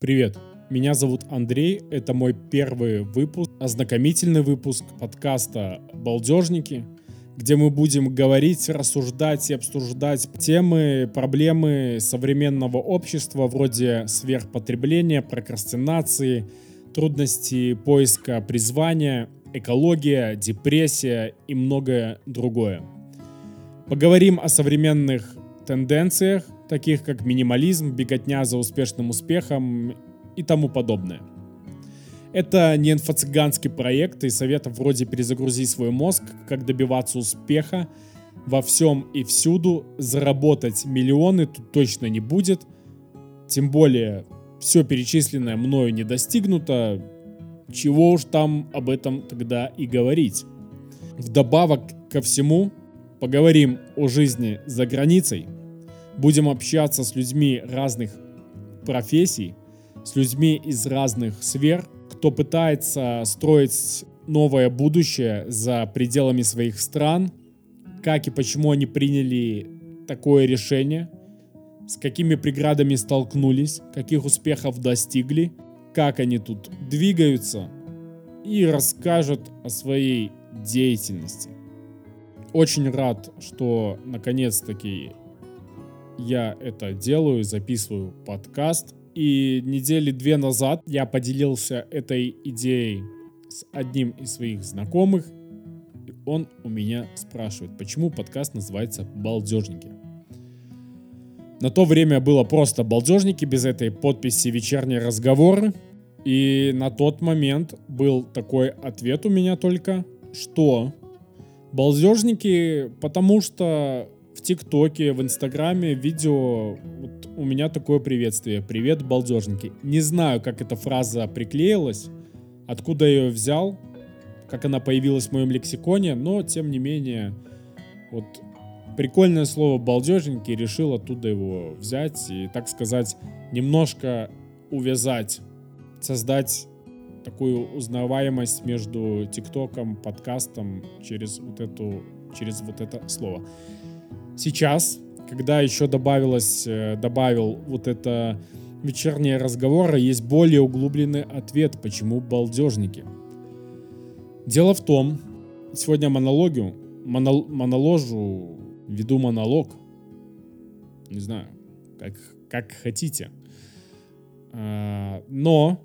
Привет, меня зовут Андрей, это мой первый выпуск, ознакомительный выпуск подкаста «Балдежники», где мы будем говорить, рассуждать и обсуждать темы, проблемы современного общества вроде сверхпотребления, прокрастинации, трудности поиска призвания, экология, депрессия и многое другое. Поговорим о современных тенденциях, таких как минимализм, беготня за успешным успехом и тому подобное. Это не инфо-цыганский проект и советов вроде «перезагрузи свой мозг», как добиваться успеха во всем и всюду, заработать миллионы тут точно не будет. Тем более, все перечисленное мною не достигнуто, чего уж там об этом тогда и говорить. Вдобавок ко всему, поговорим о жизни за границей – будем общаться с людьми разных профессий, с людьми из разных сфер, кто пытается строить новое будущее за пределами своих стран, как и почему они приняли такое решение, с какими преградами столкнулись, каких успехов достигли, как они тут двигаются и расскажут о своей деятельности. Очень рад, что наконец-таки я это делаю, записываю подкаст. И недели две назад я поделился этой идеей с одним из своих знакомых. И он у меня спрашивает, почему подкаст называется «Балдежники». На то время было просто «Балдежники» без этой подписи «Вечерние разговоры». И на тот момент был такой ответ у меня только, что балдежники, потому что в ТикТоке, в Инстаграме видео вот у меня такое приветствие. Привет, балдежники. Не знаю, как эта фраза приклеилась, откуда я ее взял, как она появилась в моем лексиконе, но тем не менее, вот прикольное слово балдежники решил оттуда его взять и, так сказать, немножко увязать, создать такую узнаваемость между ТикТоком, подкастом через вот эту через вот это слово. Сейчас, когда еще добавилось, э, добавил вот это вечерние разговоры, есть более углубленный ответ, почему балдежники. Дело в том, сегодня монологию, монол, моноложу, веду монолог. Не знаю, как, как хотите. А, но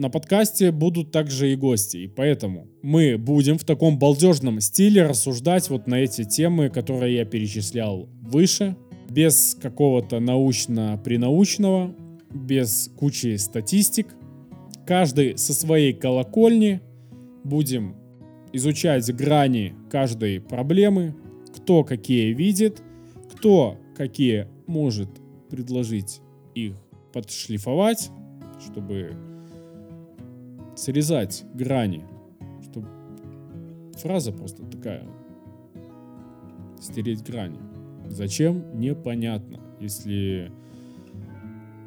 на подкасте будут также и гости, и поэтому мы будем в таком балдежном стиле рассуждать вот на эти темы, которые я перечислял выше, без какого-то научно-принаучного, без кучи статистик. Каждый со своей колокольни будем изучать грани каждой проблемы, кто какие видит, кто какие может предложить их подшлифовать, чтобы срезать грани, чтобы фраза просто такая, стереть грани. Зачем? Непонятно. Если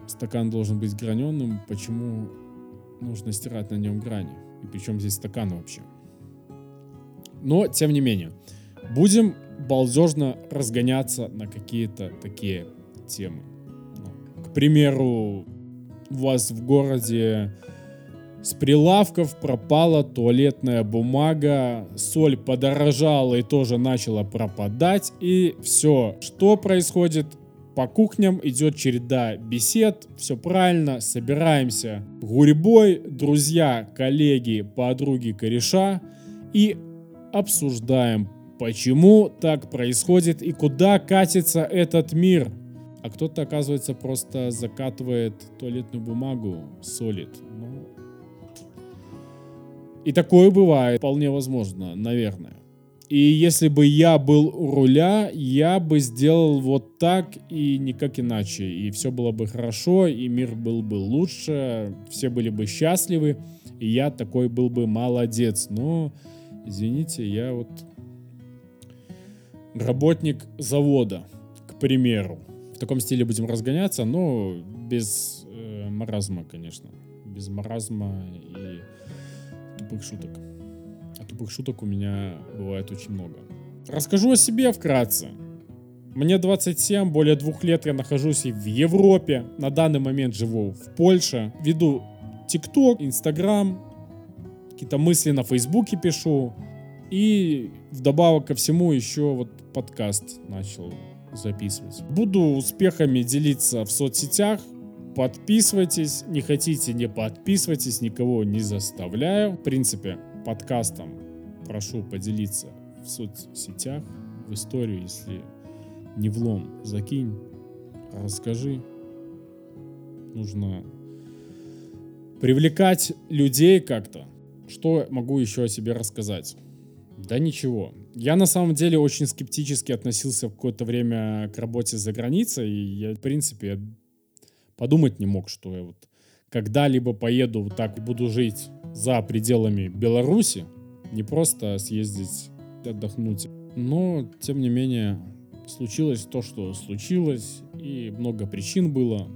стакан должен быть граненым, почему нужно стирать на нем грани? И причем здесь стакан вообще? Но, тем не менее, будем балдежно разгоняться на какие-то такие темы. Ну, к примеру, у вас в городе с прилавков пропала туалетная бумага, соль подорожала и тоже начала пропадать, и все. Что происходит? По кухням идет череда бесед, все правильно, собираемся гурьбой, друзья, коллеги, подруги, кореша, и обсуждаем, почему так происходит и куда катится этот мир. А кто-то, оказывается, просто закатывает туалетную бумагу, солит. И такое бывает, вполне возможно, наверное. И если бы я был у руля, я бы сделал вот так и никак иначе. И все было бы хорошо, и мир был бы лучше, все были бы счастливы, и я такой был бы молодец. Но, извините, я вот работник завода, к примеру. В таком стиле будем разгоняться, но без э, маразма, конечно. Без маразма и тупых шуток. А тупых шуток у меня бывает очень много. Расскажу о себе вкратце. Мне 27, более двух лет я нахожусь в Европе. На данный момент живу в Польше. Веду ТикТок, Инстаграм, какие-то мысли на Фейсбуке пишу. И вдобавок ко всему еще вот подкаст начал записывать. Буду успехами делиться в соцсетях. Подписывайтесь. Не хотите, не подписывайтесь. Никого не заставляю. В принципе, подкастом прошу поделиться в соцсетях, в историю, если не влом, закинь, расскажи. Нужно привлекать людей как-то. Что могу еще о себе рассказать? Да ничего. Я на самом деле очень скептически относился в какое-то время к работе за границей. И я, в принципе, подумать не мог, что я вот когда-либо поеду вот так буду жить за пределами Беларуси. Не просто съездить отдохнуть. Но, тем не менее, случилось то, что случилось, и много причин было.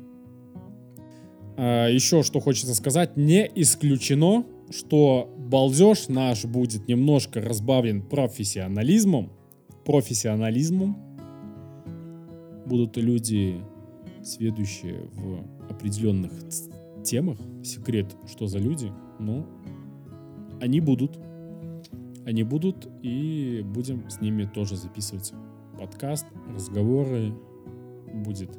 А, еще что хочется сказать, не исключено, что балдеж наш будет немножко разбавлен профессионализмом. Профессионализмом. Будут люди, сведущие в определенных темах. Секрет, что за люди. Но они будут. Они будут, и будем с ними тоже записывать подкаст, разговоры. Будет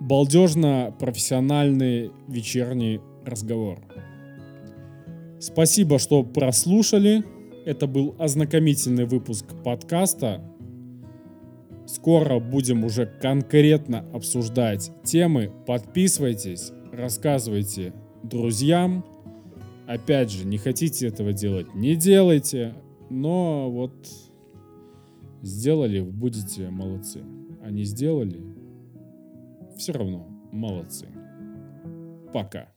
балдежно-профессиональный вечерний разговор. Спасибо, что прослушали. Это был ознакомительный выпуск подкаста. Скоро будем уже конкретно обсуждать темы. Подписывайтесь, рассказывайте друзьям. Опять же, не хотите этого делать, не делайте. Но вот сделали, будете молодцы. А не сделали, все равно молодцы. Пока.